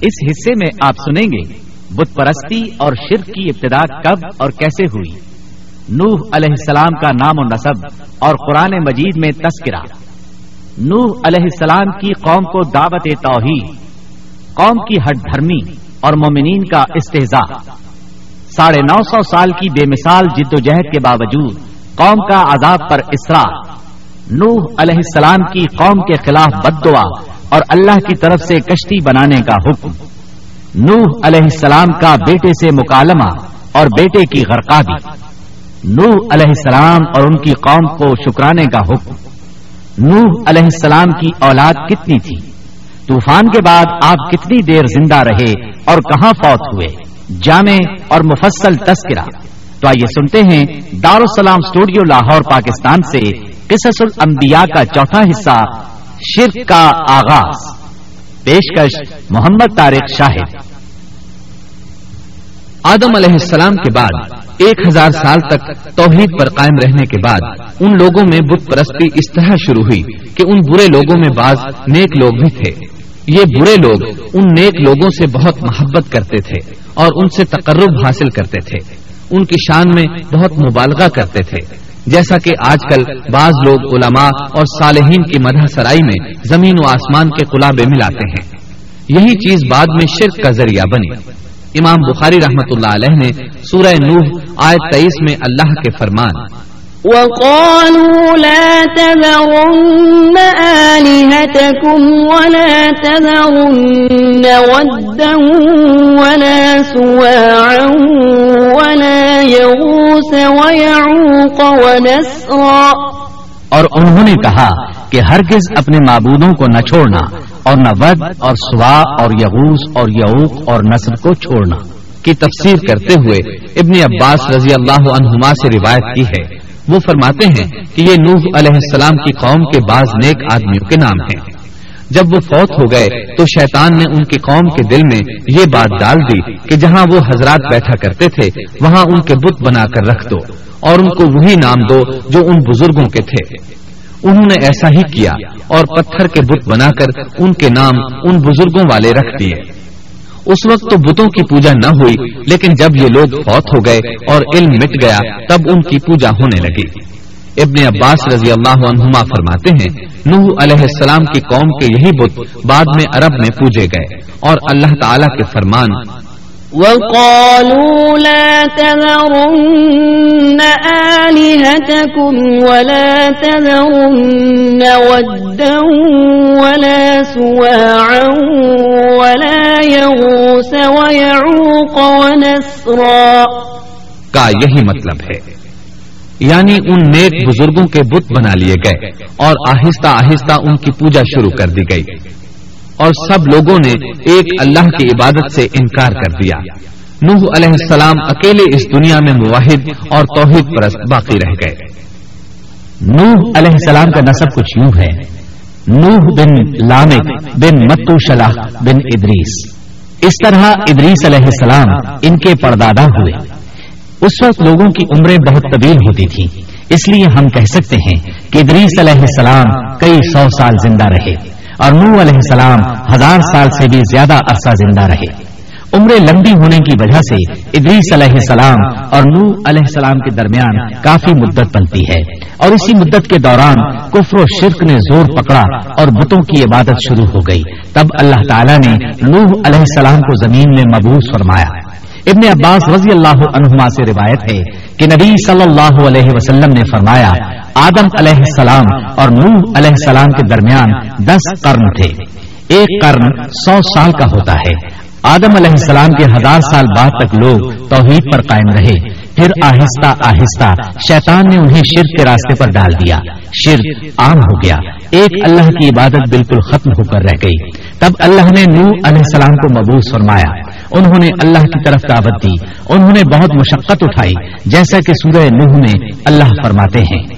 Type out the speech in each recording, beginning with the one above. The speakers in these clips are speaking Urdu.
اس حصے میں آپ سنیں گے، بت پرستی اور شرک کی ابتدا کب اور کیسے ہوئی؟ نوح علیہ السلام کا نام و نصب اور قرآن مجید میں تذکرہ۔ نوح علیہ السلام کی قوم کو دعوت توحید، قوم کی ہٹ دھرمی اور مومنین کا استحضا ساڑھے نو سو سال کی بے مثال جد و جہد کے باوجود قوم کا عذاب پر اسرا نوح علیہ السلام کی قوم کے خلاف بد دعا اور اللہ کی طرف سے کشتی بنانے کا حکم۔ نوح علیہ السلام کا بیٹے سے مکالمہ اور بیٹے کی غرقابی۔ نوح علیہ السلام اور ان کی قوم کو شکرانے کا حکم۔ نوح علیہ السلام کی اولاد کتنی تھی؟ طوفان کے بعد آپ کتنی دیر زندہ رہے اور کہاں فوت ہوئے؟ جامع اور مفصل تذکرہ۔ تو آئیے سنتے ہیں دارالسلام اسٹوڈیو لاہور، پاکستان سے قصص الانبیاء کا چوتھا حصہ۔ شرک کا آغاز۔ پیشکش محمد طارق شاہد۔ آدم علیہ السلام کے بعد ایک ہزار سال تک توحید پر قائم رہنے کے بعد ان لوگوں میں بت پرستی اس طرح شروع ہوئی کہ ان برے لوگوں میں بعض نیک لوگ بھی تھے۔ یہ برے لوگ ان نیک لوگوں سے بہت محبت کرتے تھے اور ان سے تقرب حاصل کرتے تھے۔ ان کی شان میں بہت مبالغہ کرتے تھے۔ جیسا کہ آج کل بعض لوگ علماء اور صالحین کی مدح سرائی میں زمین و آسمان کے قلابے ملاتے ہیں۔ یہی چیز بعد میں شرک کا ذریعہ بنی۔ امام بخاری رحمت اللہ علیہ نے سورہ نوح آئے تیئیس میں اللہ کے فرمان۔ وقالوا لا تذرن آلهتكم ولا تذرن ودا ولا سواعا ولا يغوس ويعوق ونسرا. اور انہوں نے کہا کہ ہرگز اپنے معبودوں کو نہ چھوڑنا اور نہ ود اور سوا اور یغوس اور یعوق اور نصر کو چھوڑنا کی تفسیر کرتے ہوئے ابن عباس رضی اللہ عنہما سے روایت کی ہے۔ وہ فرماتے ہیں کہ یہ نوح علیہ السلام کی قوم کے بعض نیک آدمیوں کے نام ہیں۔ جب وہ فوت ہو گئے تو شیطان نے ان کی قوم کے دل میں یہ بات ڈال دی کہ جہاں وہ حضرات بیٹھا کرتے تھے، وہاں ان کے بت بنا کر رکھ دو اور ان کو وہی نام دو جو ان بزرگوں کے تھے۔ انہوں نے ایسا ہی کیا اور پتھر کے بت بنا کر ان کے نام ان بزرگوں والے رکھ دیے۔ اس وقت تو بتوں کی پوجا نہ ہوئی، لیکن جب یہ لوگ فوت ہو گئے اور علم مٹ گیا، تب ان کی پوجا ہونے لگی۔ ابن عباس رضی اللہ عنہما فرماتے ہیں، نوح علیہ السلام کی قوم کے یہی بت بعد میں عرب میں پوجے گئے اور اللہ تعالیٰ کے فرمان وقالوا لا تذرن آلهتكم ولا تذرن ودا ولا سواعا ولا يغوس ويعوق ونسرا. کا یہی مطلب ہے۔ یعنی ان نیک بزرگوں کے بت بنا لیے گئے اور آہستہ آہستہ ان کی پوجا شروع کر دی گئی۔ اور سب لوگوں نے ایک اللہ کی عبادت سے انکار کر دیا۔ نوح علیہ السلام اکیلے اس دنیا میں مواحد اور توحید پرست باقی رہ گئے۔ نوح علیہ السلام کا نصب کچھ یوں ہے۔ نوح بن لامک بن متو شلاح بن ادریس۔ اس طرح ادریس علیہ السلام ان کے پردادا ہوئے۔ اس وقت لوگوں کی عمریں بہت طویل ہوتی تھی اس لیے ہم کہہ سکتے ہیں کہ ادریس علیہ السلام کئی سو سال زندہ رہے۔ اور نو علیہ السلام ہزار سال سے بھی زیادہ عرصہ زندہ رہے۔ عمریں لمبی ہونے کی وجہ سے ادریس علیہ السلام اور نو علیہ السلام کے درمیان کافی مدت پلتی ہے۔ اور اسی مدت کے دوران کفر و شرک نے زور پکڑا اور بتوں کی عبادت شروع ہو گئی۔ تب اللہ تعالیٰ نے نوح علیہ السلام کو زمین میں مبوس فرمایا۔ ابن عباس رضی اللہ عنہما سے روایت ہے کہ نبی صلی اللہ علیہ وسلم نے فرمایا آدم علیہ السلام اور نوح علیہ السلام کے درمیان دس قرن تھے۔ ایک قرن سو سال کا ہوتا ہے۔ آدم علیہ السلام کے ہزار سال بعد تک لوگ توحید پر قائم رہے۔ پھر آہستہ آہستہ شیطان نے انہیں شرک کے راستے پر ڈال دیا۔ شرک عام ہو گیا۔ ایک اللہ کی عبادت بالکل ختم ہو کر رہ گئی۔ تب اللہ نے نو علیہ السلام کو مبوس فرمایا۔ انہوں نے اللہ کی طرف دعوت دی۔ انہوں نے بہت مشقت اٹھائی۔ جیسا کہ سورہ نوح میں اللہ فرماتے ہیں۔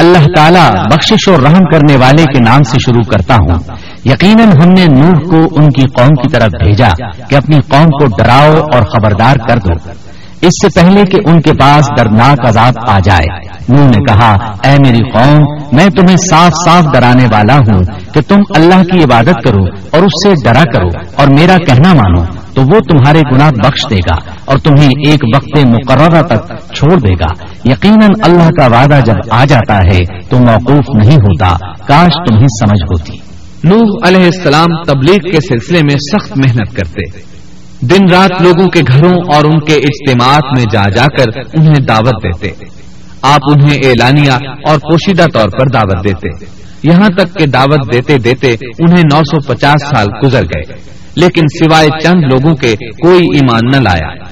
اللہ تعالیٰ بخشش اور رحم کرنے والے کے نام سے شروع کرتا ہوں۔ یقیناً ہم نے نوح کو ان کی قوم کی طرف بھیجا کہ اپنی قوم کو ڈراؤ اور خبردار کر دو۔ اس سے پہلے کہ ان کے پاس دردناک عذاب آ جائے۔ نوح نے کہا، اے میری قوم، میں تمہیں صاف صاف ڈرانے والا ہوں کہ تم اللہ کی عبادت کرو اور اس سے ڈرا کرو اور میرا کہنا مانو۔ تو وہ تمہارے گناہ بخش دے گا اور تمہیں ایک وقت مقررہ تک چھوڑ دے گا۔ یقیناً اللہ کا وعدہ جب آ جاتا ہے تو موقوف نہیں ہوتا۔ کاش تمہیں سمجھ ہوتی۔ نوح علیہ السلام تبلیغ کے سلسلے میں سخت محنت کرتے۔ دن رات لوگوں کے گھروں اور ان کے اجتماعات میں جا جا کر انہیں دعوت دیتے۔ آپ انہیں اعلانیہ اور پوشیدہ طور پر دعوت دیتے۔ یہاں تک کہ دعوت دیتے دیتے انہیں نو سو پچاس سال گزر گئے۔ لیکن سوائے چند لوگوں کے کوئی ایمان نہ لایا۔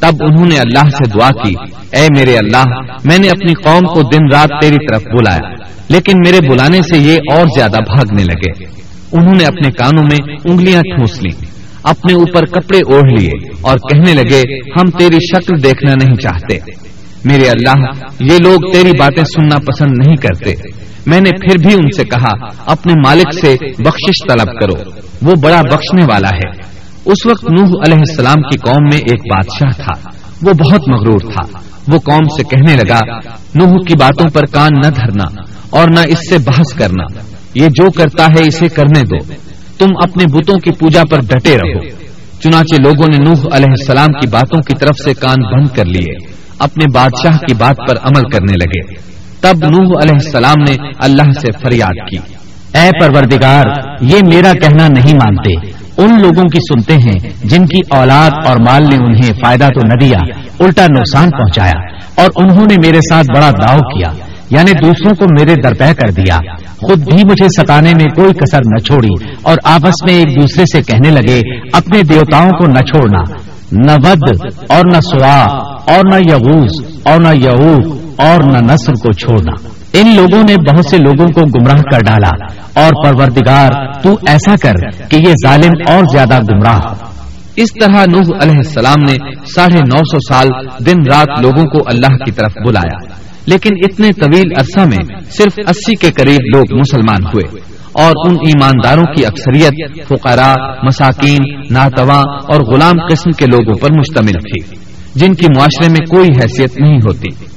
تب انہوں نے اللہ سے دعا کی، اے میرے اللہ، میں نے اپنی قوم کو دن رات تیری طرف بلایا، لیکن میرے بلانے سے یہ اور زیادہ بھاگنے لگے۔ انہوں نے اپنے کانوں میں انگلیاں ٹھونس لی اپنے اوپر کپڑے اوڑھ لیے اور کہنے لگے، ہم تیری شکل دیکھنا نہیں چاہتے۔ میرے اللہ، یہ لوگ تیری باتیں سننا پسند نہیں کرتے۔ میں نے پھر بھی ان سے کہا، اپنے مالک سے بخشش طلب کرو۔ وہ بڑا بخشنے والا ہے۔ اس وقت نوح علیہ السلام کی قوم میں ایک بادشاہ تھا۔ وہ بہت مغرور تھا۔ وہ قوم سے کہنے لگا، نوح کی باتوں پر کان نہ دھرنا اور نہ اس سے بحث کرنا۔ یہ جو کرتا ہے اسے کرنے دو۔ تم اپنے بتوں کی پوجا پر ڈٹے رہو۔ چنانچہ لوگوں نے نوح علیہ السلام کی باتوں کی طرف سے کان بند کر لیے۔ اپنے بادشاہ کی بات پر عمل کرنے لگے۔ تب نوح علیہ السلام نے اللہ سے فریاد کی۔ اے پروردگار یہ میرا کہنا نہیں مانتے۔ ان لوگوں کی سنتے ہیں جن کی اولاد اور مال نے انہیں فائدہ تو نہ دیا الٹا نقصان پہنچایا اور انہوں نے میرے ساتھ بڑا داؤ کیا یعنی دوسروں کو میرے درپہ کر دیا۔ خود بھی مجھے ستانے میں کوئی کسر نہ چھوڑی اور آپس میں ایک دوسرے سے کہنے لگے اپنے دیوتاؤں کو نہ چھوڑنا۔ نہ ود اور نہ سوا اور نہ یغوز اور نہ یعوق اور نہ نسل کو چھوڑنا۔ ان لوگوں نے بہت سے لوگوں کو گمراہ کر ڈالا۔ اور پروردگار، تو ایسا کر کہ یہ ظالم اور زیادہ گمراہ۔ اس طرح نوح علیہ السلام نے ساڑھے نو سو سال دن رات لوگوں کو اللہ کی طرف بلایا۔ لیکن اتنے طویل عرصہ میں صرف اسی کے قریب لوگ مسلمان ہوئے۔ اور ان ایمانداروں کی اکثریت فقراء، مساکین، ناتواں اور غلام قسم کے لوگوں پر مشتمل تھی۔ جن کی معاشرے میں کوئی حیثیت نہیں ہوتی۔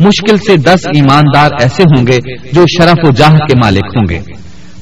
مشکل سے دس ایماندار ایسے ہوں گے جو شرف و جاہ کے مالک ہوں گے۔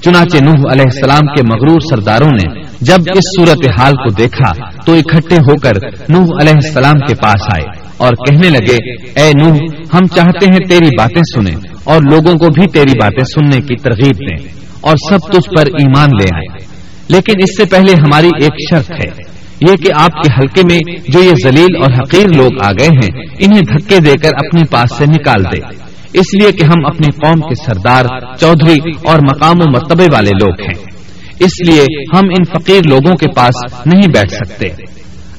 چنانچہ نوح علیہ السلام کے مغرور سرداروں نے جب اس صورت حال کو دیکھا تو اکٹھے ہو کر نوح علیہ السلام کے پاس آئے اور کہنے لگے، اے نوح، ہم چاہتے ہیں تیری باتیں سنیں اور لوگوں کو بھی تیری باتیں سننے کی ترغیب دیں اور سب تجھ پر ایمان لے آئے لیکن اس سے پہلے ہماری ایک شرط ہے۔ یہ کہ آپ کے حلقے میں جو یہ ذلیل اور حقیر لوگ آ گئے ہیں، انہیں دھکے دے کر اپنے پاس سے نکال دے۔ اس لیے کہ ہم اپنی قوم کے سردار، چودھری اور مقام و مرتبے والے لوگ ہیں۔ اس لیے ہم ان فقیر لوگوں کے پاس نہیں بیٹھ سکتے۔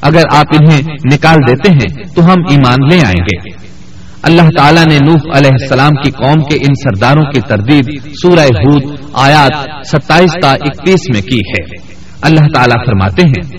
اگر آپ انہیں نکال دیتے ہیں، تو ہم ایمان لے آئیں گے۔ اللہ تعالیٰ نے نوح علیہ السلام کی قوم کے ان سرداروں کی تردید سورہ ہود آیات ستائیس تا اکتیس میں کی ہے۔ اللہ تعالیٰ فرماتے ہیں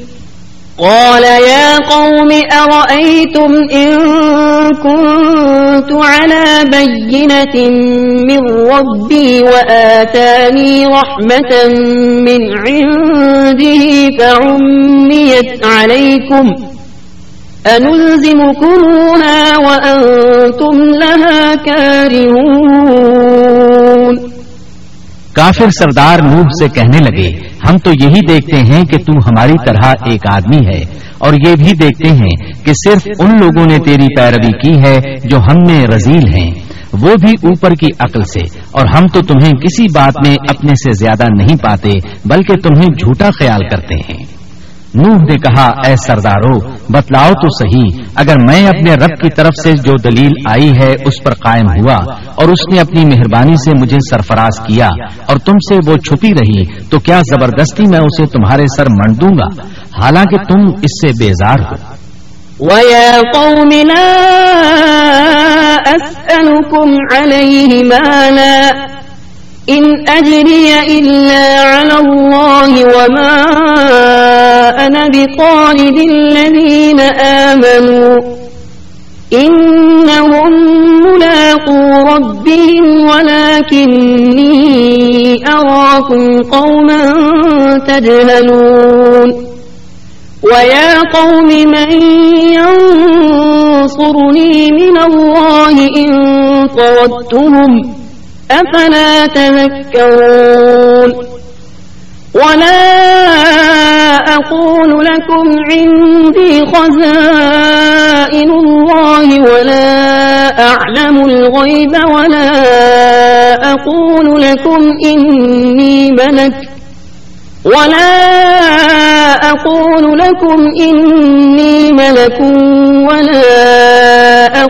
قال يا قوم أرأيتم إن كنت على بينة من ربي وآتاني رحمة من عنده فعميت عليكم أنلزمكموها وأنتم لها كارهون کافر سردار نوح سے کہنے لگے ہم تو یہی دیکھتے ہیں کہ تو ہماری طرح ایک آدمی ہے، اور یہ بھی دیکھتے ہیں کہ صرف ان لوگوں نے تیری پیروی کی ہے جو ہم میں رزیل ہیں۔ وہ بھی اوپر کی عقل سے، اور ہم تو تمہیں کسی بات میں اپنے سے زیادہ نہیں پاتے، بلکہ تمہیں جھوٹا خیال کرتے ہیں۔ نوح نے کہا، اے سردارو، بتلاؤ تو صحیح، اگر میں اپنے رب کی طرف سے جو دلیل آئی ہے اس پر قائم ہوا اور اس نے اپنی مہربانی سے مجھے سرفراز کیا اور تم سے وہ چھپی رہی، تو کیا زبردستی میں اسے تمہارے سر منڈ دوں گا؟ حالانکہ تم اس سے بیزار ہو. وَيَا قَوْمِ لَا أَسْأَلُكُمْ عَلَيْهِ مَالًا إن أجري إلا على الله وما أنا بطالب الذين آمنوا. إنهم ملاقوا ربهم ولكني أراكم قوما تجهلون. ويا قوم من ينصرني من الله إن طردتهم أفلا تذكرون؟ ولا أقول لكم عندي خزائن الله ولا أعلم الغيب ولا أقول لكم إني ملك ولا أقول لكم إني ملك ولا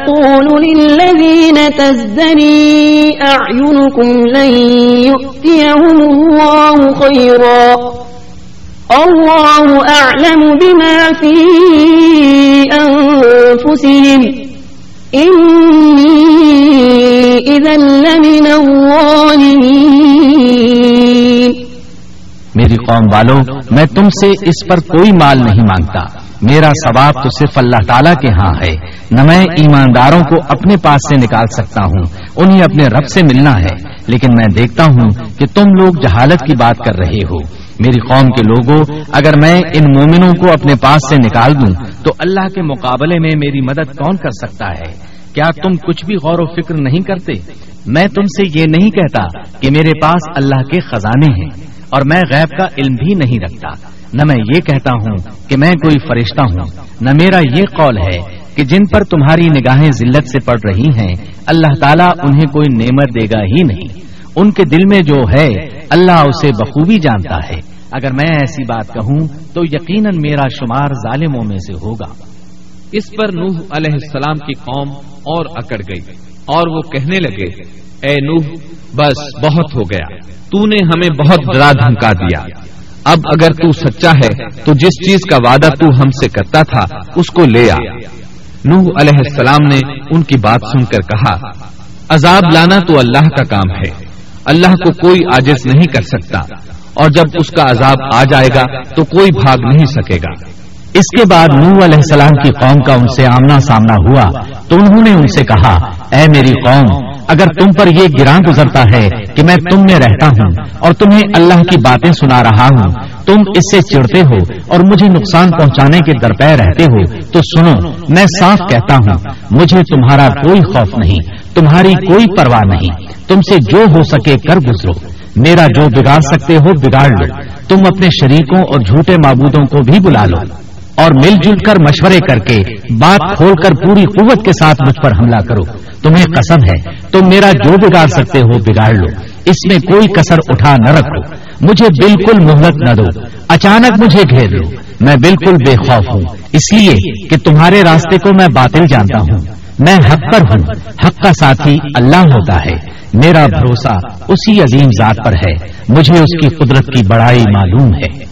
أقول للذين تزدري أعينكم لن يؤتيهم الله خيرا. الله أعلم بما في أنفسهم. إني إذا لمن الظالمين. میری قوم والو، میں تم سے اس پر کوئی مال نہیں مانگتا۔ میرا ثواب تو صرف اللہ تعالیٰ کے ہاں ہے۔ نہ میں ایمانداروں کو اپنے پاس سے نکال سکتا ہوں، انہیں اپنے رب سے ملنا ہے۔ لیکن میں دیکھتا ہوں کہ تم لوگ جہالت کی بات کر رہے ہو۔ میری قوم کے لوگوں، اگر میں ان مومنوں کو اپنے پاس سے نکال دوں، تو اللہ کے مقابلے میں میری مدد کون کر سکتا ہے؟ کیا تم کچھ بھی غور و فکر نہیں کرتے؟ میں تم سے یہ نہیں کہتا کہ میرے پاس اللہ کے خزانے ہیں اور میں غیب کا علم بھی نہیں رکھتا۔ نہ میں یہ کہتا ہوں کہ میں کوئی فرشتہ ہوں، نہ میرا یہ قول ہے کہ جن پر تمہاری نگاہیں ذلت سے پڑ رہی ہیں، اللہ تعالیٰ انہیں کوئی نعمت دے گا ہی نہیں۔ ان کے دل میں جو ہے، اللہ اسے بخوبی جانتا ہے۔ اگر میں ایسی بات کہوں تو یقیناً میرا شمار ظالموں میں سے ہوگا۔ اس پر نوح علیہ السلام کی قوم اور اکڑ گئی اور وہ کہنے لگے، اے نوح، بس بہت ہو گیا۔ تو نے ہمیں بہت ڈرا دھمکا دیا۔ اب اگر تو سچا ہے، تو جس چیز کا وعدہ تو ہم سے کرتا تھا، اس کو لے آ۔ نوح علیہ السلام نے ان کی بات سن کر کہا، عذاب لانا تو اللہ کا کام ہے، اللہ کو کوئی آجز نہیں کر سکتا، اور جب اس کا عذاب آ جائے گا، تو کوئی بھاگ نہیں سکے گا۔ اس کے بعد نو علیہ السلام کی قوم کا ان سے آمنا سامنا ہوا، تو انہوں نے ان سے کہا، اے میری قوم اگر تم پر یہ گراں گزرتا ہے کہ میں تم میں رہتا ہوں اور تمہیں اللہ کی باتیں سنا رہا ہوں، تم اس سے چڑتے ہو اور مجھے نقصان پہنچانے کے درپے رہتے ہو، تو سنو، میں صاف کہتا ہوں، مجھے تمہارا کوئی خوف نہیں، تمہاری کوئی پرواہ نہیں، تم سے جو ہو سکے کر گزرو۔ میرا جو بگاڑ سکتے ہو بگاڑ لو، تم اپنے شریکوں اور جھوٹے معبودوں کو بھی بلا لو۔ اور مل جل کر مشورے کر کے، بات کھول کر پوری قوت کے ساتھ مجھ پر حملہ کرو۔ تمہیں قسم ہے۔ تم میرا جو بگاڑ سکتے ہو، بگاڑ لو۔ اس میں کوئی کسر اٹھا نہ رکھو۔ مجھے بالکل مہلت نہ دو۔ اچانک مجھے گھیر لو۔ میں بالکل بے خوف ہوں۔ اس لیے کہ تمہارے راستے کو میں باطل جانتا ہوں۔ میں حق پر ہوں۔ حق کا ساتھی اللہ ہوتا ہے۔ میرا بھروسہ اسی عظیم ذات پر ہے۔ مجھے اس کی قدرت کی بڑائی معلوم ہے۔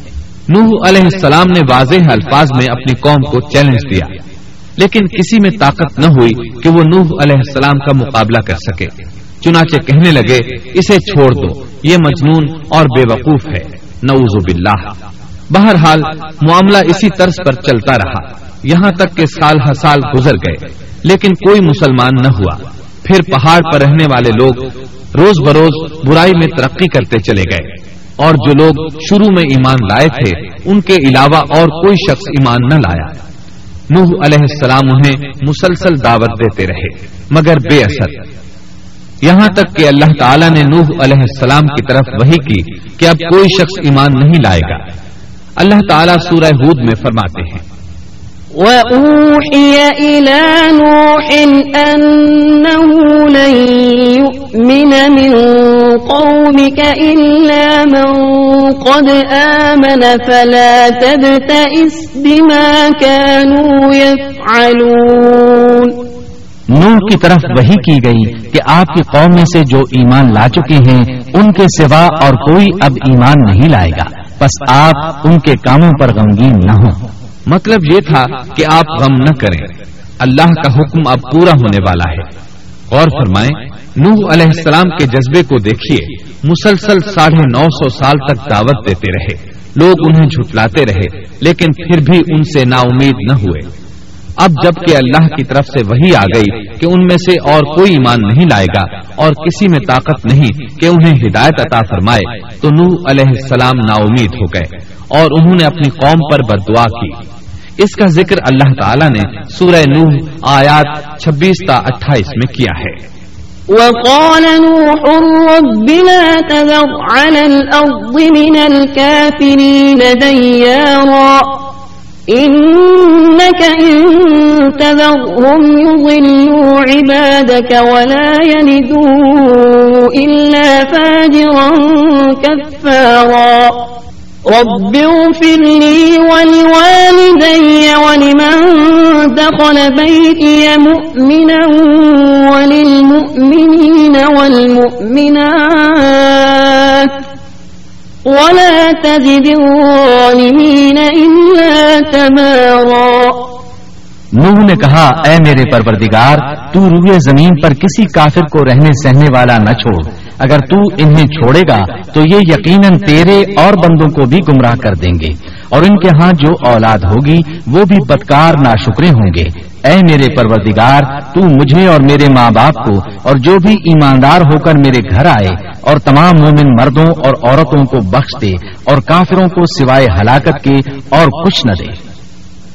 نوح علیہ السلام نے واضح الفاظ میں اپنی قوم کو چیلنج دیا۔ لیکن کسی میں طاقت نہ ہوئی کہ وہ نوح علیہ السلام کا مقابلہ کر سکے۔ چنانچہ کہنے لگے، اسے چھوڑ دو، یہ مجنون اور بے وقوف ہے۔ نعوذ باللہ۔ بہرحال، معاملہ اسی طرز پر چلتا رہا۔ یہاں تک کہ سال ہر سال گزر گئے، لیکن کوئی مسلمان نہ ہوا۔ پھر پہاڑ پر رہنے والے لوگ روز بروز برائی میں ترقی کرتے چلے گئے۔ اور جو لوگ شروع میں ایمان لائے تھے، ان کے علاوہ اور کوئی شخص ایمان نہ لایا۔ نوح علیہ السلام انہیں مسلسل دعوت دیتے رہے، مگر بے اثر۔ یہاں تک کہ اللہ تعالیٰ نے نوح علیہ السلام کی طرف وہی کی کہ اب کوئی شخص ایمان نہیں لائے گا۔ اللہ تعالیٰ سورہ ہود میں فرماتے ہیں وأوحي إلى نوح أنه لن يؤمن من قومك إلا من قد آمن فلا تبتئس بما كانوا يفعلون نوح کی طرف وہی کی گئی کہ آپ کی قوم میں سے جو ایمان لا چکے ہیں، ان کے سوا اور کوئی اب ایمان نہیں لائے گا۔ بس آپ ان کے کاموں پر غمگین نہ ہوں۔ مطلب یہ تھا کہ آپ غم نہ کریں۔ اللہ کا حکم اب پورا ہونے والا ہے۔ اور فرمائیں، نوح علیہ السلام کے جذبے کو دیکھیے۔ مسلسل ساڑھے نو سو سال تک دعوت دیتے رہے۔ لوگ انہیں جھٹلاتے رہے، لیکن پھر بھی ان سے نا امید نہ ہوئے۔ اب جبکہ اللہ کی طرف سے وہی آ گئی کہ ان میں سے اور کوئی ایمان نہیں لائے گا اور کسی میں طاقت نہیں کہ انہیں ہدایت عطا فرمائے، تو نوح علیہ السلام نا امید ہو گئے اور انہوں نے اپنی قوم پر بد دعا کی۔ اس کا ذکر اللہ تعالیٰ نے سورہ نوح آیات چھبیس تا اٹھائیس میں کیا ہے۔ وقال نوح رب لا تذر على الأرض من الكافرين ديارا، إنك إن تذرهم يضلوا عبادك ولا يلدوا إلا فاجرا كفارا۔ رب اغفر لي ولوالدي ولمن دخل بيتي مؤمنا وللمؤمنين والمؤمنات ولا تزد الظالمين إلا تمارا نوح نے کہا، اے میرے پروردگار، تو روئے زمین پر کسی کافر کو رہنے سہنے والا نہ چھوڑ۔ اگر تو انہیں چھوڑے گا، تو یہ یقیناً تیرے اور بندوں کو بھی گمراہ کر دیں گے۔ اور ان کے ہاں جو اولاد ہوگی، وہ بھی بدکار نا ہوں گے۔ اے میرے پروردگار، تو مجھے اور میرے ماں باپ کو اور جو بھی ایماندار ہو کر میرے گھر آئے اور تمام مومن مردوں اور عورتوں کو بخش دے اور کافروں کو سوائے ہلاکت کے اور کچھ نہ دے۔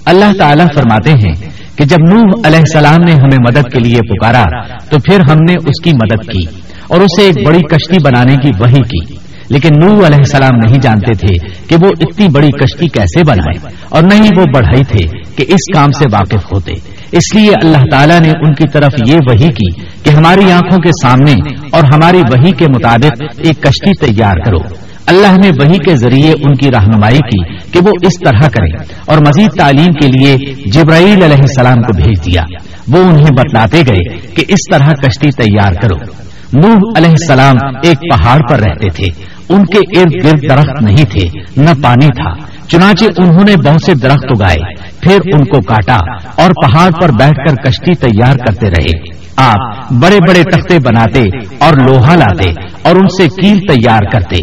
اللہ تعالیٰ فرماتے ہیں کہ جب نوح علیہ السلام نے ہمیں مدد کے لیے پکارا، تو پھر ہم نے اس کی مدد کی۔ اور اسے ایک بڑی کشتی بنانے کی وہی کی۔ لیکن نور علیہ السلام نہیں جانتے تھے کہ وہ اتنی بڑی کشتی کیسے بنائے۔ اور نہ ہی وہ بڑھائی تھے کہ اس کام سے واقف ہوتے۔ اس لیے اللہ تعالیٰ نے ان کی طرف یہ وہی کی کہ ہماری آنکھوں کے سامنے اور ہماری وہی کے مطابق ایک کشتی تیار کرو۔ اللہ نے وہی کے ذریعے ان کی رہنمائی کی کہ وہ اس طرح کریں۔ اور مزید تعلیم کے لیے جبرائیل علیہ السلام کو بھیج دیا۔ وہ انہیں بتلاتے گئے کہ اس طرح کشتی تیار کرو۔ نوح علیہ السلام ایک پہاڑ پر رہتے تھے۔ ان کے ارد گرد درخت نہیں تھے، نہ پانی تھا۔ چنانچہ انہوں نے بہت سے درخت اگائے، پھر ان کو کاٹا اور پہاڑ پر بیٹھ کر کشتی تیار کرتے رہے۔ آپ بڑے بڑے تختے بناتے اور لوہا لاتے اور ان سے کیل تیار کرتے۔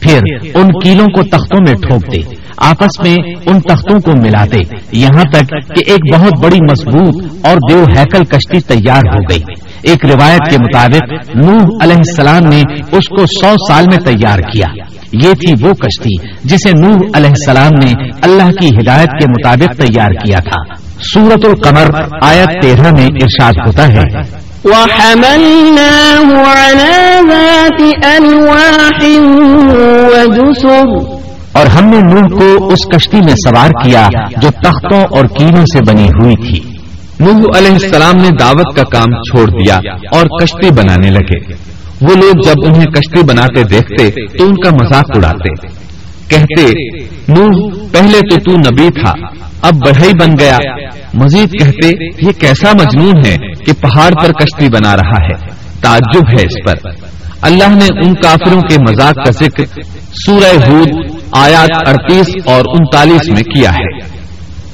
پھر ان کیلوں کو تختوں میں ٹھوکتے، آپس میں ان تختوں کو ملاتے۔ یہاں تک کہ ایک بہت بڑی مضبوط اور دیو ہیکل کشتی تیار ہو گئی۔ ایک روایت کے مطابق نوح علیہ السلام نے اس کو سو سال میں تیار کیا۔ یہ تھی وہ کشتی جسے نوح علیہ السلام نے اللہ کی ہدایت کے مطابق تیار کیا تھا۔ سورت القمر آیت تیرہ میں ارشاد ہوتا ہے۔ اور ہم نے نوح کو اس کشتی میں سوار کیا جو تختوں اور کینوں سے بنی ہوئی تھی۔ نوح علیہ السلام نے دعوت کا کام چھوڑ دیا اور کشتی بنانے لگے۔ وہ لوگ جب انہیں کشتی بناتے دیکھتے تو ان کا مذاق اڑاتے۔ کہتے، نوح، پہلے تو تو نبی تھا، اب بڑھئی بن گیا۔ مزید کہتے، یہ کیسا مجنون ہے کہ پہاڑ پر کشتی بنا رہا ہے۔ تعجب ہے اس پر۔ اللہ نے ان کافروں کے مذاق کا ذکر سورہ ہود آیات اڑتیس اور انتالیس میں کیا ہے۔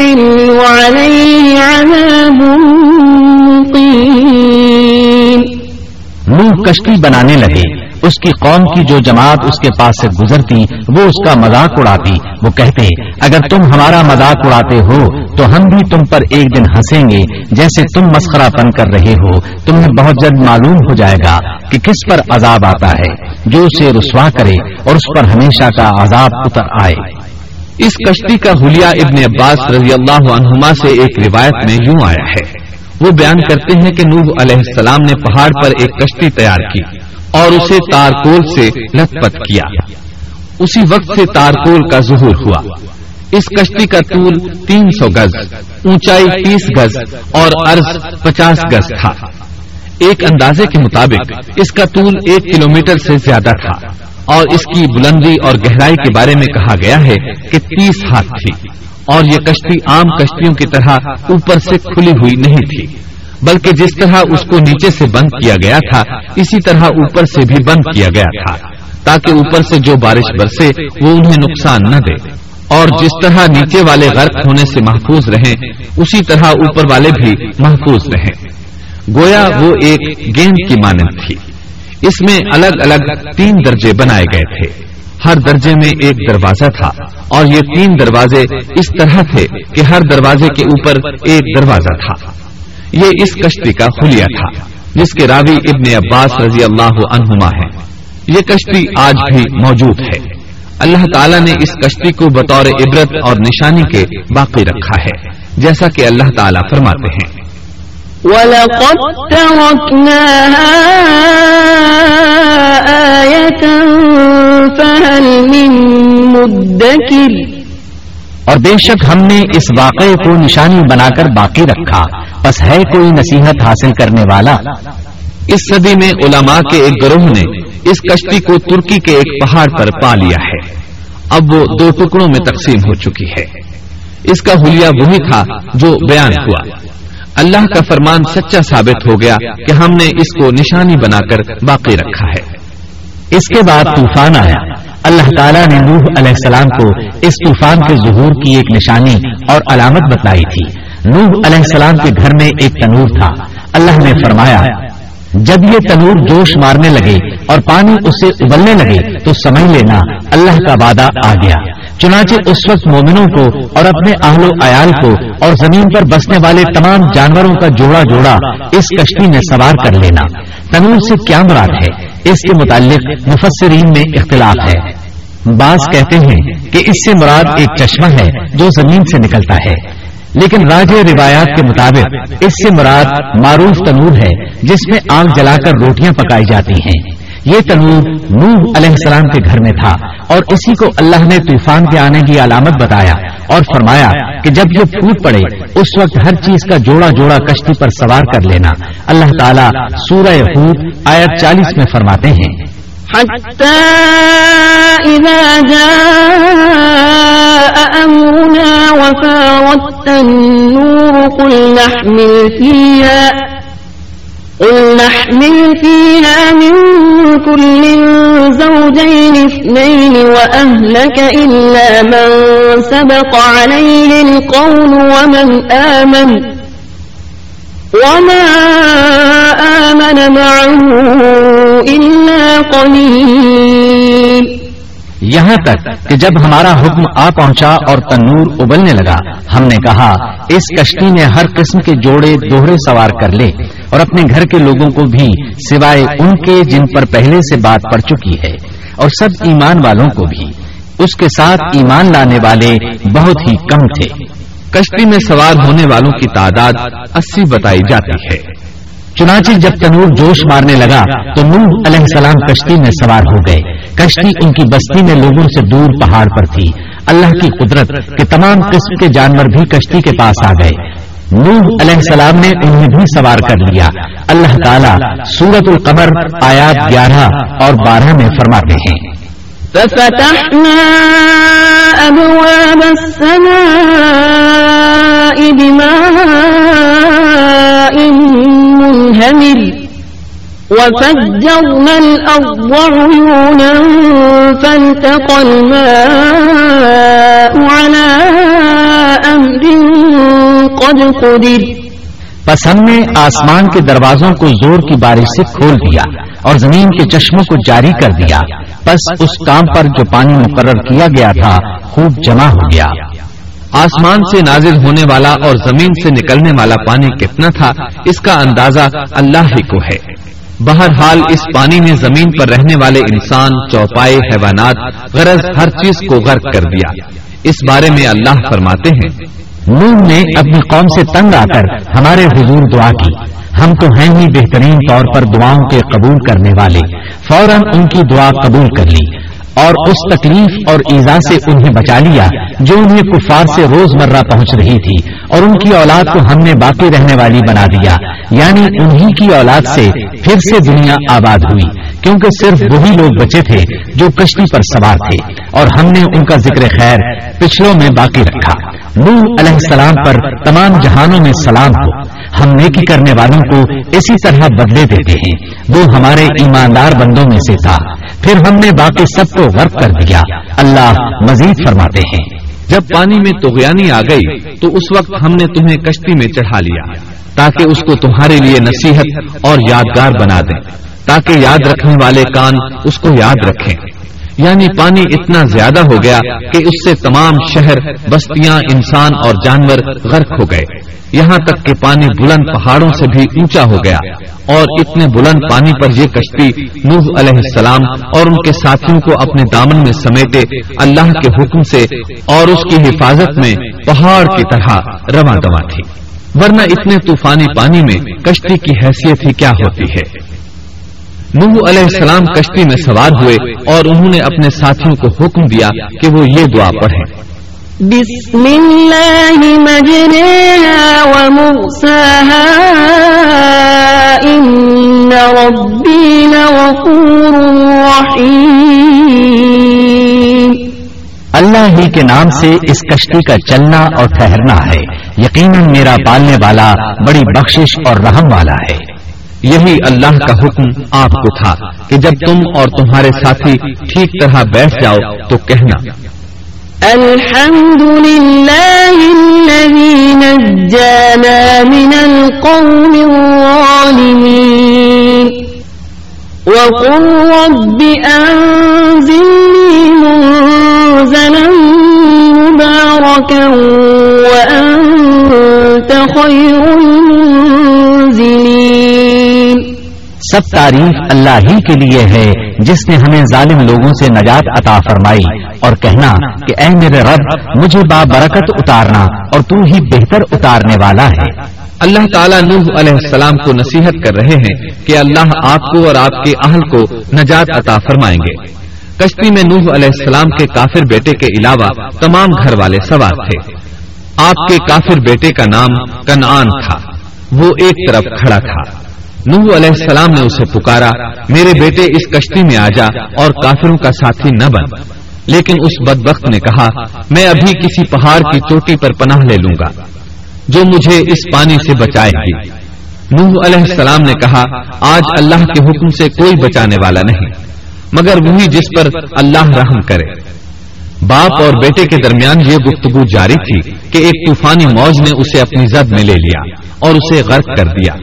يخزيه عذاب مقيم نوح کشتی بنانے لگے۔ اس کی قوم کی جو جماعت اس کے پاس سے گزرتی، وہ اس کا مذاق اڑاتی۔ وہ کہتے، اگر تم ہمارا مذاق اڑاتے ہو، تو ہم بھی تم پر ایک دن ہنسیں گے، جیسے تم مسخرہ پن کر رہے ہو۔ تمہیں بہت جلد معلوم ہو جائے گا کہ کس پر عذاب آتا ہے، جو اسے رسوا کرے اور اس پر ہمیشہ کا عذاب اتر آئے۔ اس کشتی کا حلیہ ابن عباس رضی اللہ عنہما سے ایک روایت میں یوں آیا ہے۔ وہ بیان کرتے ہیں کہ نوح علیہ السلام نے پہاڑ پر ایک کشتی تیار کی اور اسے تارکول سے لت پت کیا۔ اسی وقت سے تارکول کا ظہور ہوا۔ اس کشتی کا طول تین سو گز، اونچائی تیس گز اور عرض پچاس گز تھا۔ ایک اندازے کے مطابق اس کا طول ایک کلومیٹر سے زیادہ تھا۔ اور اس کی بلندی اور گہرائی کے بارے میں کہا گیا ہے کہ تیس ہاتھ تھی اور یہ کشتی عام کشتیوں کی طرح اوپر سے کھلی ہوئی نہیں تھی، بلکہ جس طرح اس کو نیچے سے بند کیا گیا تھا، اسی طرح اوپر سے بھی بند کیا گیا تھا، تاکہ اوپر سے جو بارش برسے وہ انہیں نقصان نہ دے۔ اور جس طرح نیچے والے غرق ہونے سے محفوظ رہیں، اسی طرح اوپر والے بھی محفوظ رہیں۔ گویا وہ ایک گیند کی مانند تھی۔ اس میں الگ الگ تین درجے بنائے گئے تھے۔ ہر درجے میں ایک دروازہ تھا اور یہ تین دروازے اس طرح تھے کہ ہر دروازے کے اوپر ایک دروازہ تھا۔ یہ اس کشتی کا خلیہ تھا، جس کے راوی ابن عباس رضی اللہ عنہما ہے یہ کشتی آج بھی موجود ہے۔ اللہ تعالیٰ نے اس کشتی کو بطور عبرت اور نشانی کے باقی رکھا ہے، جیسا کہ اللہ تعالیٰ فرماتے ہیں۔ وَلَقَدْ فَهَلْ مِن مُدَّكِرٍ اور بے شک ہم نے اس واقعے کو نشانی بنا کر باقی رکھا۔ بس ہے کوئی نصیحت حاصل کرنے والا۔ اس صدی میں علماء کے ایک گروہ نے اس کشتی کو ترکی کے ایک پہاڑ پر پا لیا ہے۔ اب وہ دو ٹکڑوں میں تقسیم ہو چکی ہے۔ اس کا حلیہ وہی تھا جو بیان ہوا۔ اللہ کا فرمان سچا ثابت ہو گیا کہ ہم نے اس کو نشانی بنا کر باقی رکھا ہے۔ اس کے بعد طوفان آیا۔ اللہ تعالیٰ نے نوح علیہ السلام کو اس طوفان کے ظہور کی ایک نشانی اور علامت بتلائی تھی۔ نوح علیہ السلام کے گھر میں ایک تنور تھا۔ اللہ نے فرمایا، جب یہ تنور جوش مارنے لگے اور پانی اسے ابلنے لگے تو سمجھ لینا، اللہ کا وعدہ آ گیا۔ چنانچہ اس وقت مومنوں کو اور اپنے اہل و عیال کو اور زمین پر بسنے والے تمام جانوروں کا جوڑا جوڑا اس کشتی میں سوار کر لینا۔ تنور سے کیا مراد ہے؟ اس کے متعلق مفسرین میں اختلاف ہے۔ بعض کہتے ہیں کہ اس سے مراد ایک چشمہ ہے جو زمین سے نکلتا ہے۔ لیکن راج روایات کے مطابق اس سے مراد معروف تنور ہے جس میں آگ جلا کر روٹیاں پکائی جاتی ہیں۔ یہ تنور نوح علیہ السلام کے گھر میں تھا اور اسی کو اللہ نے طوفان کے آنے کی علامت بتایا اور فرمایا کہ جب یہ پھوٹ پڑے، اس وقت ہر چیز کا جوڑا جوڑا کشتی پر سوار کر لینا۔ اللہ تعالیٰ سورہ حوت آیت چالیس میں فرماتے ہیں۔ حتى إذا جاء أمرنا وفاوت النور قل نحمل فيها قل نحمل فيها من كل زوجين اثنين وأهلك إلا من سبق عليه القول ومن آمن وما آمن معه إلا قليل یہاں تک کہ جب ہمارا حکم آ پہنچا اور تنور ابلنے لگا، ہم نے کہا، اس کشتی میں ہر قسم کے جوڑے، دوہرے سوار کر لے اور اپنے گھر کے لوگوں کو بھی، سوائے ان کے جن پر پہلے سے بات پڑ چکی ہے اور سب ایمان والوں کو بھی۔ اس کے ساتھ ایمان لانے والے بہت ہی کم تھے۔ کشتی میں سوار ہونے والوں کی تعداد اسی بتائی جاتی ہے۔ چنانچہ جب تنور جوش مارنے لگا تو نوح علیہ السلام کشتی میں سوار ہو گئے۔ کشتی ان کی بستی میں لوگوں سے دور پہاڑ پر تھی۔ اللہ کی قدرت کے تمام قسم کے جانور بھی کشتی کے پاس آ گئے۔ نوح علیہ السلام نے انہیں بھی سوار کر لیا۔ اللہ تعالیٰ سورت القمر آیات گیارہ اور بارہ میں فرماتے ہیں۔ ففتحنا أبواب السماء بماء منهمر وفجرنا الأرض عيونا فالتقى الماء على أمر قد قدر. پس ہم نے آسمان کے دروازوں کو زور کی بارش سے کھول دیا اور زمین کے چشموں کو جاری کر دیا۔ پس اس کام پر جو پانی مقرر کیا گیا تھا، خوب جمع ہو گیا۔ آسمان سے نازل ہونے والا اور زمین سے نکلنے والا پانی کتنا تھا، اس کا اندازہ اللہ ہی کو ہے۔ بہرحال، اس پانی نے زمین پر رہنے والے انسان، چوپائے، حیوانات، غرض، ہر چیز کو غرق کر دیا۔ اس بارے میں اللہ فرماتے ہیں، نوح نے اپنی قوم سے تنگ آ کر ہمارے حضور دعا کی۔ ہم تو ہیں ہی بہترین طور پر دعاؤں کے قبول کرنے والے۔ فوراً ان کی دعا قبول کر لی۔ اور اس تکلیف اور ایزا سے انہیں بچا لیا جو انہیں کفار سے روز مرہ پہنچ رہی تھی اور ان کی اولاد کو ہم نے باقی رہنے والی بنا دیا۔ یعنی انہی کی اولاد سے پھر سے دنیا آباد ہوئی، کیونکہ صرف وہی لوگ بچے تھے جو کشتی پر سوار تھے اور ہم نے ان کا ذکر خیر پچھلوں میں باقی رکھا۔ نوح علیہ السلام پر تمام جہانوں میں سلام ہو۔ ہم نیکی کرنے والوں کو اسی طرح بدلے دیتے ہیں۔ وہ ہمارے ایماندار بندوں میں سے تھا۔ پھر ہم نے باقی سب کو غرق کر دیا۔ اللہ مزید فرماتے ہیں۔ جب پانی میں تغیانی آ گئی، تو اس وقت ہم نے تمہیں کشتی میں چڑھا لیا۔ تاکہ اس کو تمہارے لیے نصیحت اور یادگار بنا دیں۔ تاکہ یاد رکھنے والے کان اس کو یاد رکھیں۔ یعنی پانی اتنا زیادہ ہو گیا کہ اس سے تمام شہر، بستیاں، انسان اور جانور غرق ہو گئے۔ یہاں تک کہ پانی بلند پہاڑوں سے بھی اونچا ہو گیا اور اتنے بلند پانی پر یہ کشتی نوح علیہ السلام اور ان کے ساتھیوں کو اپنے دامن میں سمیٹے اللہ کے حکم سے اور اس کی حفاظت میں پہاڑ کی طرح رواں دواں تھی۔ ورنہ اتنے طوفانی پانی میں کشتی کی حیثیت ہی کیا ہوتی ہے۔ نوح علیہ السلام کشتی میں سوار ہوئے اور انہوں نے اپنے ساتھیوں کو حکم دیا کہ وہ یہ دعا پڑھیں۔ بسم الله مجريها ومرساها إن ربي لغفور رحيم اللہ ہی کے نام سے اس کشتی کا چلنا اور ٹھہرنا ہے۔ یقیناً میرا پالنے والا بڑی بخشش اور رحم والا ہے۔ یہی اللہ کا حکم آپ کو تھا کہ جب تم اور تمہارے ساتھی ٹھیک طرح بیٹھ جاؤ تو کہنا۔ الحمد لله الذي نجانا من القوم الظالمين وقل رب أنزلني منزلا مباركا وأنت خير المنزلين سب تعریف اللہ ہی کے لیے ہے جس نے ہمیں ظالم لوگوں سے نجات عطا فرمائی اور کہنا کہ اے میرے رب، مجھے با برکت اتارنا اور تو ہی بہتر اتارنے والا ہے۔ اللہ تعالیٰ نوح علیہ السلام کو نصیحت کر رہے ہیں کہ اللہ آپ کو اور آپ کے اہل کو نجات عطا فرمائیں گے۔ کشتی میں نوح علیہ السلام کے کافر بیٹے کے علاوہ تمام گھر والے سوار تھے۔ آپ کے کافر بیٹے کا نام کنعان تھا۔ وہ ایک طرف کھڑا تھا۔ نوح علیہ السلام نے اسے پکارا، میرے بیٹے اس کشتی میں آ جا اور کافروں کا ساتھی نہ بن۔ لیکن اس بدبخت نے کہا، میں ابھی کسی پہاڑ کی چوٹی پر پناہ لے لوں گا، جو مجھے اس پانی سے بچائے گی۔ نوح علیہ السلام نے کہا، آج اللہ کے حکم سے کوئی بچانے والا نہیں، مگر وہی جس پر اللہ رحم کرے۔ باپ اور بیٹے کے درمیان یہ گفتگو جاری تھی کہ ایک طوفانی موج نے اسے اپنی زد میں لے لیا اور اسے غرق کر دیا۔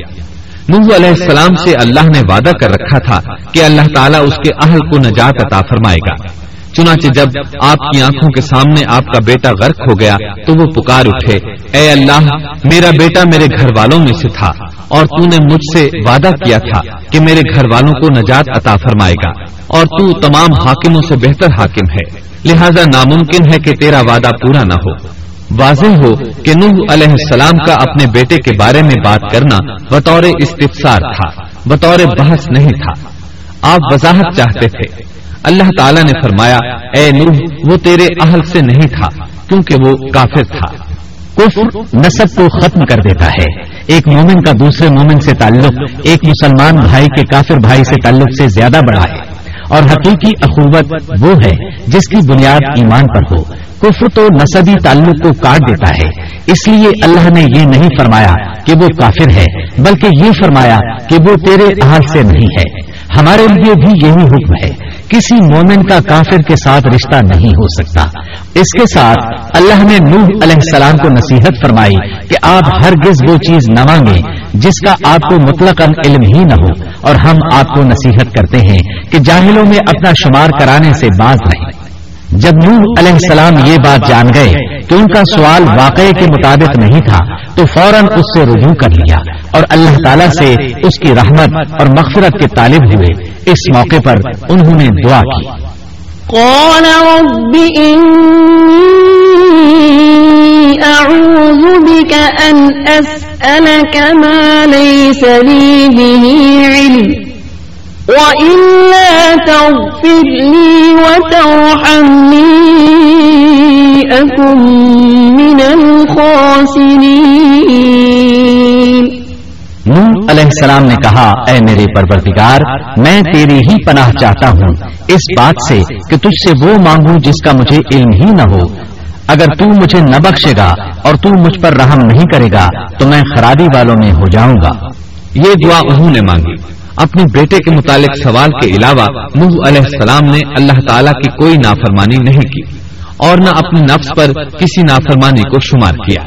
نوح علیہ السلام سے اللہ نے وعدہ کر رکھا تھا کہ اللہ تعالیٰ اس کے اہل کو نجات عطا فرمائے گا۔ چنانچہ جب آپ کی آنکھوں کے سامنے آپ کا بیٹا غرق ہو گیا تو وہ پکار اٹھے اے اللہ میرا بیٹا میرے گھر والوں میں سے تھا اور تو نے مجھ سے وعدہ کیا تھا کہ میرے گھر والوں کو نجات عطا فرمائے گا۔ اور تو تمام حاکموں سے بہتر حاکم ہے۔ لہذا ناممکن ہے کہ تیرا وعدہ پورا نہ ہو۔ واضح ہو کہ نوح علیہ السلام کا اپنے بیٹے کے بارے میں بات کرنا بطور استفسار تھا، بطور بحث نہیں تھا۔ آپ وضاحت چاہتے تھے۔ اللہ تعالیٰ نے فرمایا، اے نوح، وہ تیرے اہل سے نہیں تھا، کیونکہ وہ کافر تھا۔ کفر نسب کو ختم کر دیتا ہے۔ ایک مومن کا دوسرے مومن سے تعلق، ایک مسلمان بھائی کے کافر بھائی سے تعلق سے زیادہ بڑا ہے۔ اور حقیقی اخوت وہ ہے جس کی بنیاد ایمان پر ہو۔ کفر تو نصبی تعلق کو کاٹ دیتا ہے۔ اس لیے اللہ نے یہ نہیں فرمایا کہ وہ کافر ہے، بلکہ یہ فرمایا کہ وہ تیرے اہل سے نہیں ہے۔ ہمارے لیے بھی یہی حکم ہے۔ کسی مومن کا کافر کے ساتھ رشتہ نہیں ہو سکتا۔ اس کے ساتھ اللہ نے نوح علیہ السلام کو نصیحت فرمائی کہ آپ ہرگز وہ چیز نہ مانگیں جس کا آپ کو مطلق علم ہی نہ ہو۔ اور ہم آپ کو نصیحت کرتے ہیں کہ جاہلوں میں اپنا شمار کرانے سے باز رہیں۔ جب نوح علیہ السلام یہ بات جان گئے کہ ان کا سوال واقعے کے مطابق نہیں تھا، تو فوراً اس سے رجوع کر لیا اور اللہ تعالیٰ سے اس کی رحمت اور مغفرت کے طالب ہوئے۔ اس موقع پر انہوں نے دعا کی۔ قال رب أعوذ بك أن أسألك ما ليس لي به علم. وإلا تغفر لي وترحمني، أكن من الخاسرين. نوح علیہ السلام نے کہا، اے میرے پروردگار، میں تیری ہی پناہ چاہتا ہوں۔ اس بات سے کہ تجھ سے وہ مانگوں جس کا مجھے علم ہی نہ ہو۔ اگر تو مجھے نہ بخشے گا اور تو مجھ پر رحم نہیں کرے گا، تو میں خرابی والوں میں ہو جاؤں گا۔ یہ دعا انہوں نے مانگی۔ اپنے بیٹے کے متعلق سوال کے علاوہ نوح علیہ السلام نے اللہ تعالیٰ کی کوئی نافرمانی نہیں کی اور نہ اپنے نفس پر کسی نافرمانی کو شمار کیا۔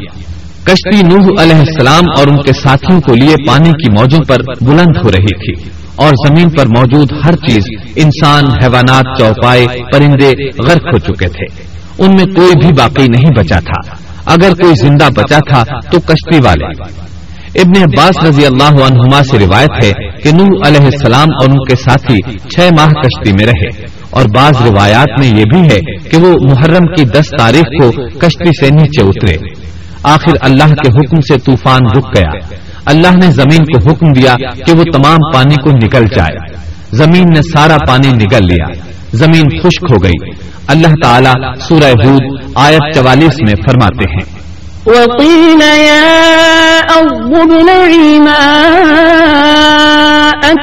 کشتی نوح علیہ السلام اور ان کے ساتھیوں کو لیے پانی کی موجوں پر بلند ہو رہی تھی اور زمین پر موجود ہر چیز انسان، حیوانات، چوپائے، پرندے غرق ہو چکے تھے۔ ان میں کوئی بھی باقی نہیں بچا تھا۔ اگر کوئی زندہ بچا تھا تو کشتی والے۔ ابن عباس رضی اللہ عنہما سے روایت ہے کہ نوح علیہ السلام اور ان کے ساتھی چھ ماہ کشتی میں رہے۔ اور بعض روایات میں یہ بھی ہے کہ وہ محرم کی دس تاریخ کو کشتی سے نیچے اترے۔ آخر اللہ کے حکم سے طوفان رک گیا۔ اللہ نے زمین کو حکم دیا کہ وہ تمام پانی کو نکل جائے۔ زمین نے سارا پانی نگل لیا۔ زمین خشک ہو گئی۔ اللہ تعالیٰ سورہ حود آیت چوالیس میں فرماتے ہیں۔ وقيل يا أرض ابلعي ماءك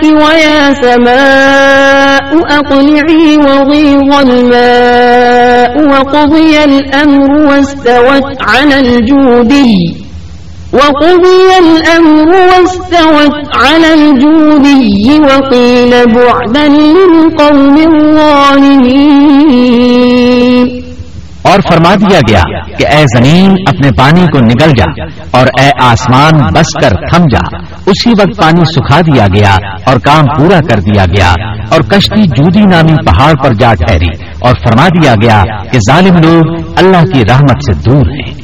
ويا سماء أقلعي وغيظ الماء وقضي الأمر واستوت على الجودي وقضي الأمر واستوت على الجودي وقيل بعدا للقوم الظالمين. اور فرما دیا گیا کہ اے زمین اپنے پانی کو نگل جا اور اے آسمان بس کر تھم جا۔ اسی وقت پانی سکھا دیا گیا اور کام پورا کر دیا گیا اور کشتی جودی نامی پہاڑ پر جا ٹھہری اور فرما دیا گیا کہ ظالم لوگ اللہ کی رحمت سے دور ہیں۔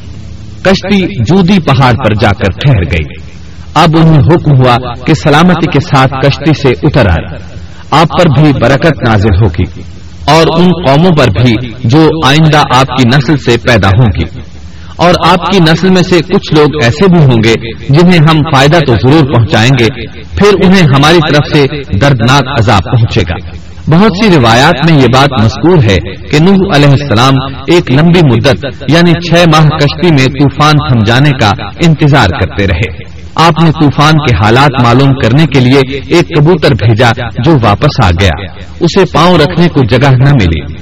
کشتی جودی پہاڑ پر جا کر ٹھہر گئی۔ اب انہیں حکم ہوا کہ سلامتی کے ساتھ کشتی سے اتر آئے آپ پر بھی برکت نازل ہوگی اور ان قوموں پر بھی جو آئندہ آپ کی نسل سے پیدا ہوں گی۔ اور آپ کی نسل میں سے کچھ لوگ ایسے بھی ہوں گے جنہیں ہم فائدہ تو ضرور پہنچائیں گے، پھر انہیں ہماری طرف سے دردناک عذاب پہنچے گا۔ بہت سی روایات میں یہ بات مذکور ہے کہ نوح علیہ السلام ایک لمبی مدت یعنی چھ ماہ کشتی میں طوفان تھم جانے کا انتظار کرتے رہے۔ آپ نے طوفان کے حالات معلوم کرنے کے لیے ایک کبوتر بھیجا جو واپس آ گیا۔ اسے پاؤں رکھنے کو جگہ نہ ملی۔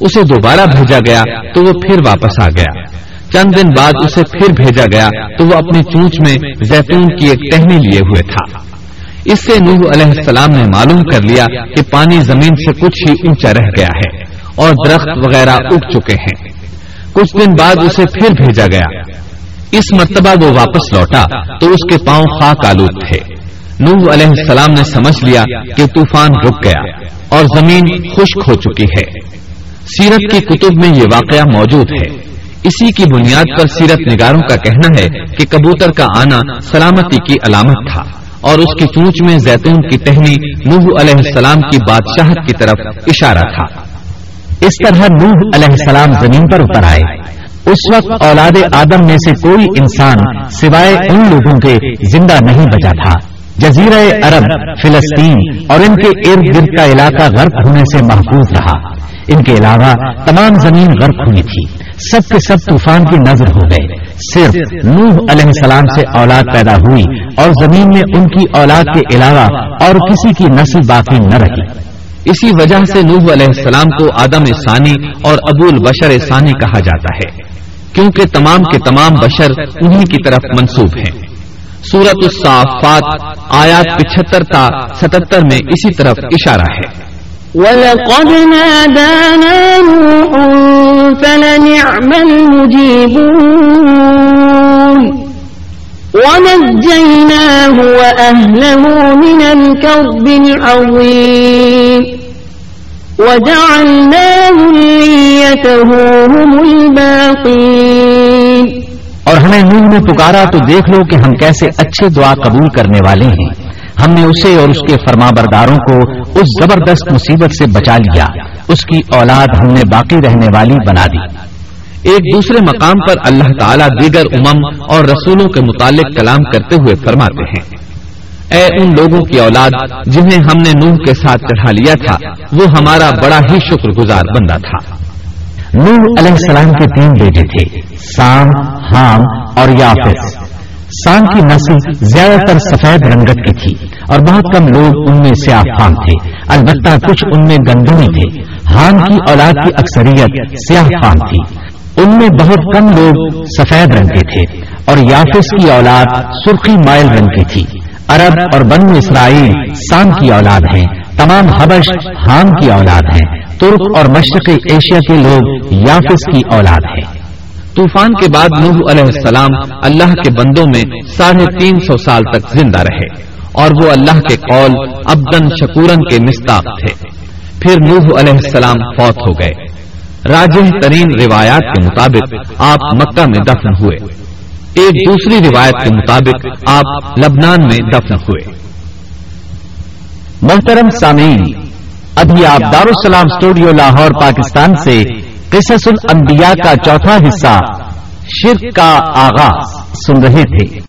اسے دوبارہ بھیجا گیا تو وہ پھر واپس آ گیا۔ چند دن بعد اسے پھر بھیجا گیا تو وہ اپنی چونچ میں زیتون کی ایک ٹہنی لیے ہوئے تھا۔ اس سے نوح علیہ السلام نے معلوم کر لیا کہ پانی زمین سے کچھ ہی اونچا رہ گیا ہے اور درخت وغیرہ اگ چکے ہیں۔ کچھ دن بعد اسے پھر بھیجا گیا۔ اس مرتبہ وہ واپس لوٹا تو اس کے پاؤں خاک آلود تھے۔ نوح علیہ السلام نے سمجھ لیا کہ طوفان رک گیا اور زمین خشک ہو چکی ہے۔ سیرت کی کتب میں یہ واقعہ موجود ہے۔ اسی کی بنیاد پر سیرت نگاروں کا کہنا ہے کہ کبوتر کا آنا سلامتی کی علامت تھا۔ اور اس کی چونچ میں زیتون کی ٹہنی نوح علیہ السلام کی بادشاہت کی طرف اشارہ تھا۔ اس طرح نوح علیہ السلام زمین پر اتر آئے۔ اس وقت اولاد آدم میں سے کوئی انسان سوائے ان لوگوں کے زندہ نہیں بچا تھا۔ جزیرہ عرب، فلسطین اور ان کے ارد گرد کا علاقہ غرق ہونے سے محفوظ رہا۔ ان کے علاوہ تمام زمین غرق ہوئی تھی۔ سب کے سب طوفان کی نظر ہو گئے۔ صرف نوح علیہ السلام سے اولاد پیدا ہوئی اور زمین میں ان کی اولاد کے علاوہ اور کسی کی نسل باقی نہ رہی۔ اسی وجہ سے نوح علیہ السلام کو آدم ثانی اور ابو البشر ثانی کہا جاتا ہے، کیونکہ تمام کے تمام بشر انہی کی طرف منسوب ہیں۔ سورت الصافات آیات پچہتر تا ستتر میں اسی طرف اشارہ ہے۔ ولقد نادانا نوح فلنعم المجيبون ونجيناه وأهله من الكرب العظيم. وجعلنا ذريته هم الباقين. اور ہمیں نوح نے پکارا تو دیکھ لو کہ ہم کیسے اچھے دعا قبول کرنے والے ہیں۔ ہم نے اسے اور اس کے فرما برداروں کو اس زبردست مصیبت سے بچا لیا۔ اس کی اولاد ہم نے باقی رہنے والی بنا دی۔ ایک دوسرے مقام پر اللہ تعالیٰ دیگر امم اور رسولوں کے متعلق کلام کرتے ہوئے فرماتے ہیں۔ اے ان لوگوں کی اولاد جنہیں ہم نے نوح کے ساتھ چڑھا لیا تھا، وہ ہمارا بڑا ہی شکر گزار بندہ تھا۔ نوح علیہ السلام کے تین بیٹے تھے، سام، حام اور یافس۔ سام کی نسل زیادہ تر سفید رنگت کی تھی اور بہت کم لوگ ان میں سیاہ فام تھے۔ البتہ کچھ ان میں گندمی تھے۔ حام کی اولاد کی اکثریت سیاہ فام تھی۔ ان میں بہت کم لوگ سفید رنگ کے تھے اور یافس کی اولاد سرخی مائل رنگ کی تھی۔ عرب اور بنو اسرائیل سام کی اولاد ہیں، تمام حبش حام کی اولاد ہیں۔ ترک اور مشرقی ایشیا کے لوگ یافس کی اولاد ہیں۔ طوفان کے بعد نوح علیہ السلام اللہ کے بندوں میں ساڑھے تین سو سال تک زندہ رہے اور وہ اللہ کے قول ابدن شکورن کے مستاق تھے۔ پھر نوح علیہ السلام فوت ہو گئے۔ راجہ ترین روایات کے مطابق آپ مکہ میں دفن ہوئے۔ ایک دوسری روایت کے مطابق آپ لبنان میں دفن ہوئے۔ محترم سامعین، ابھی آپ دارالسلام اسٹوڈیو لاہور، پاکستان سے قصص الانبیاء کا چوتھا حصہ شرک کا آغاز سن رہے تھے۔